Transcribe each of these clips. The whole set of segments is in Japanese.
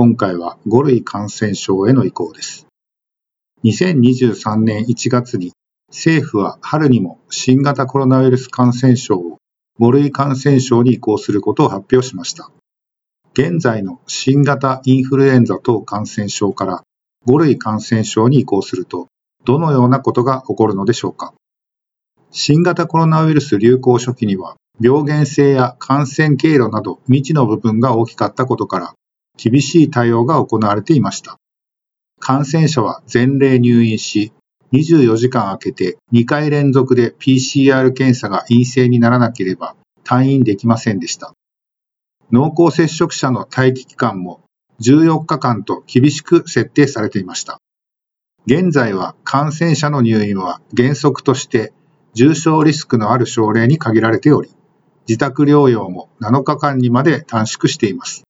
今回は5類感染症への移行です。2023年1月に政府は春にも新型コロナウイルス感染症を5類感染症に移行することを発表しました。現在の新型インフルエンザ等感染症から5類感染症に移行するとどのようなことが起こるのでしょうか。新型コロナウイルス流行初期には病原性や感染経路など未知の部分が大きかったことから厳しい対応が行われていました。感染者は前例入院し、24時間空けて2回連続で PCR 検査が陰性にならなければ退院できませんでした。濃厚接触者の待機期間も14日間と厳しく設定されていました。現在は感染者の入院は原則として重症リスクのある症例に限られており、自宅療養も7日間にまで短縮しています。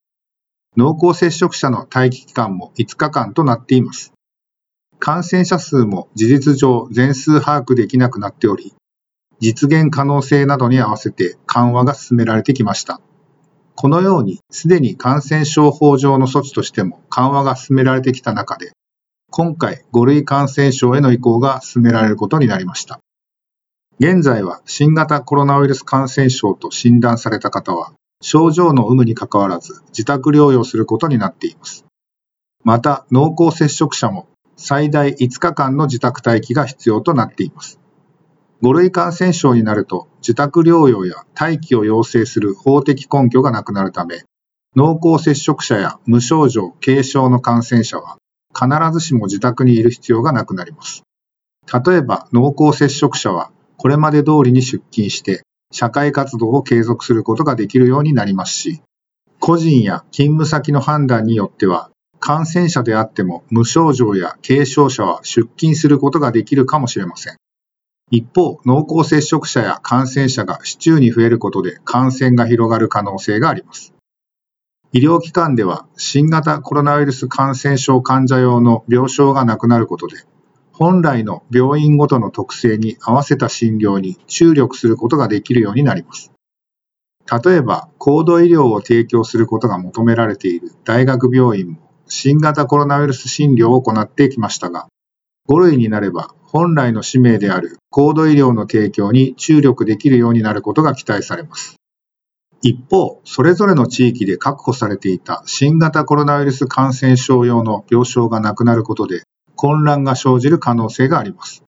濃厚接触者の待機期間も5日間となっています。感染者数も事実上全数把握できなくなっており、実現可能性などに合わせて緩和が進められてきました。このようにすでに感染症法上の措置としても緩和が進められてきた中で、今回5類感染症への移行が進められることになりました。現在は新型コロナウイルス感染症と診断された方は症状の有無にかかわらず自宅療養することになっています。また、濃厚接触者も最大5日間の自宅待機が必要となっています。5類感染症になると自宅療養や待機を要請する法的根拠がなくなるため、濃厚接触者や無症状、軽症の感染者は必ずしも自宅にいる必要がなくなります。例えば濃厚接触者はこれまで通りに出勤して社会活動を継続することができるようになりますし、個人や勤務先の判断によっては、感染者であっても無症状や軽症者は出勤することができるかもしれません。一方、濃厚接触者や感染者が市中に増えることで感染が広がる可能性があります。医療機関では新型コロナウイルス感染症患者用の病床がなくなることで、本来の病院ごとの特性に合わせた診療に注力することができるようになります。例えば、高度医療を提供することが求められている大学病院も新型コロナウイルス診療を行ってきましたが、5類になれば本来の使命である高度医療の提供に注力できるようになることが期待されます。一方、それぞれの地域で確保されていた新型コロナウイルス感染症用の病床がなくなることで、混乱が生じる可能性があります。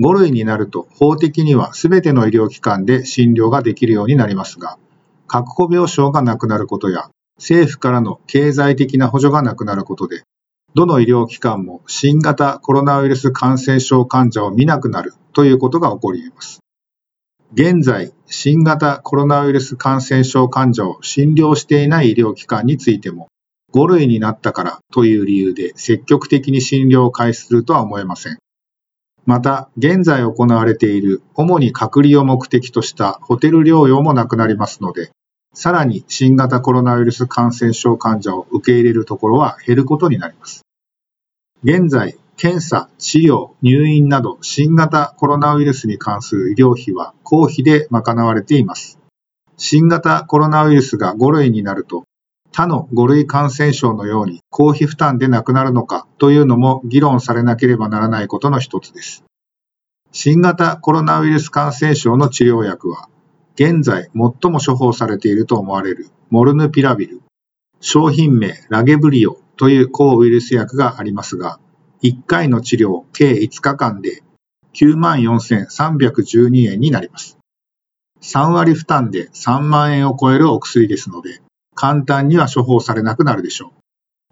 5類になると法的には全ての医療機関で診療ができるようになりますが、確保病床がなくなることや政府からの経済的な補助がなくなることで、どの医療機関も新型コロナウイルス感染症患者を見なくなるということが起こり得ます。現在、新型コロナウイルス感染症患者を診療していない医療機関についても、5類になったからという理由で積極的に診療を開始するとは思えません。また、現在行われている主に隔離を目的としたホテル療養もなくなりますので、さらに新型コロナウイルス感染症患者を受け入れるところは減ることになります。現在、検査、治療、入院など新型コロナウイルスに関する医療費は公費で賄われています。新型コロナウイルスが5類になると他の5類感染症のように公費負担でなくなるのかというのも議論されなければならないことの一つです。新型コロナウイルス感染症の治療薬は、現在最も処方されていると思われるモルヌピラビル、商品名ラゲブリオという抗ウイルス薬がありますが、1回の治療計5日間で94,312円になります。3割負担で3万円を超えるお薬ですので、簡単には処方されなくなるでしょう。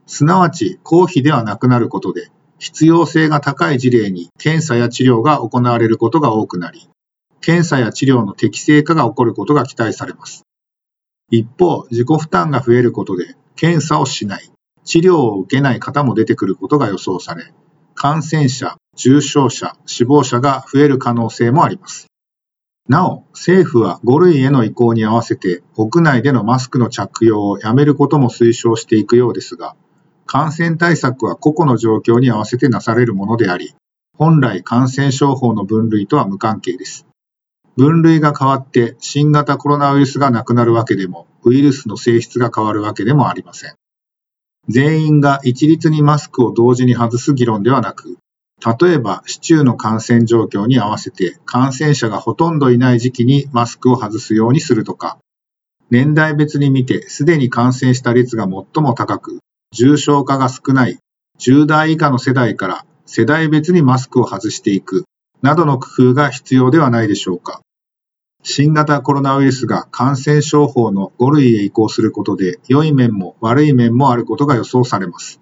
すなわち公費ではなくなることで、必要性が高い事例に検査や治療が行われることが多くなり、検査や治療の適正化が起こることが期待されます。一方、自己負担が増えることで、検査をしない、治療を受けない方も出てくることが予想され、感染者、重症者、死亡者が増える可能性もあります。なお、政府は5類への移行に合わせて屋内でのマスクの着用をやめることも推奨していくようですが、感染対策は個々の状況に合わせてなされるものであり、本来感染症法の分類とは無関係です。分類が変わって新型コロナウイルスがなくなるわけでも、ウイルスの性質が変わるわけでもありません。全員が一律にマスクを同時に外す議論ではなく、例えば市中の感染状況に合わせて感染者がほとんどいない時期にマスクを外すようにするとか、年代別に見てすでに感染した率が最も高く、重症化が少ない10代以下の世代から世代別にマスクを外していくなどの工夫が必要ではないでしょうか。新型コロナウイルスが感染症法の5類へ移行することで良い面も悪い面もあることが予想されます。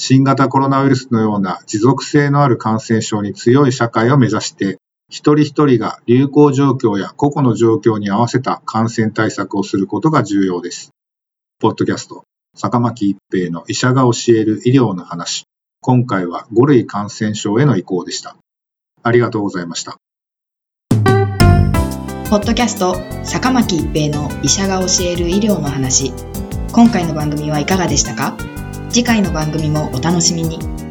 新型コロナウイルスのような持続性のある感染症に強い社会を目指して、一人一人が流行状況や個々の状況に合わせた感染対策をすることが重要です。ポッドキャスト、坂巻一平の医者が教える医療の話。今回は5類感染症への移行でした。ありがとうございました。ポッドキャスト坂巻一平の医者が教える医療の話今回の番組はいかがでしたか？次回の番組もお楽しみに。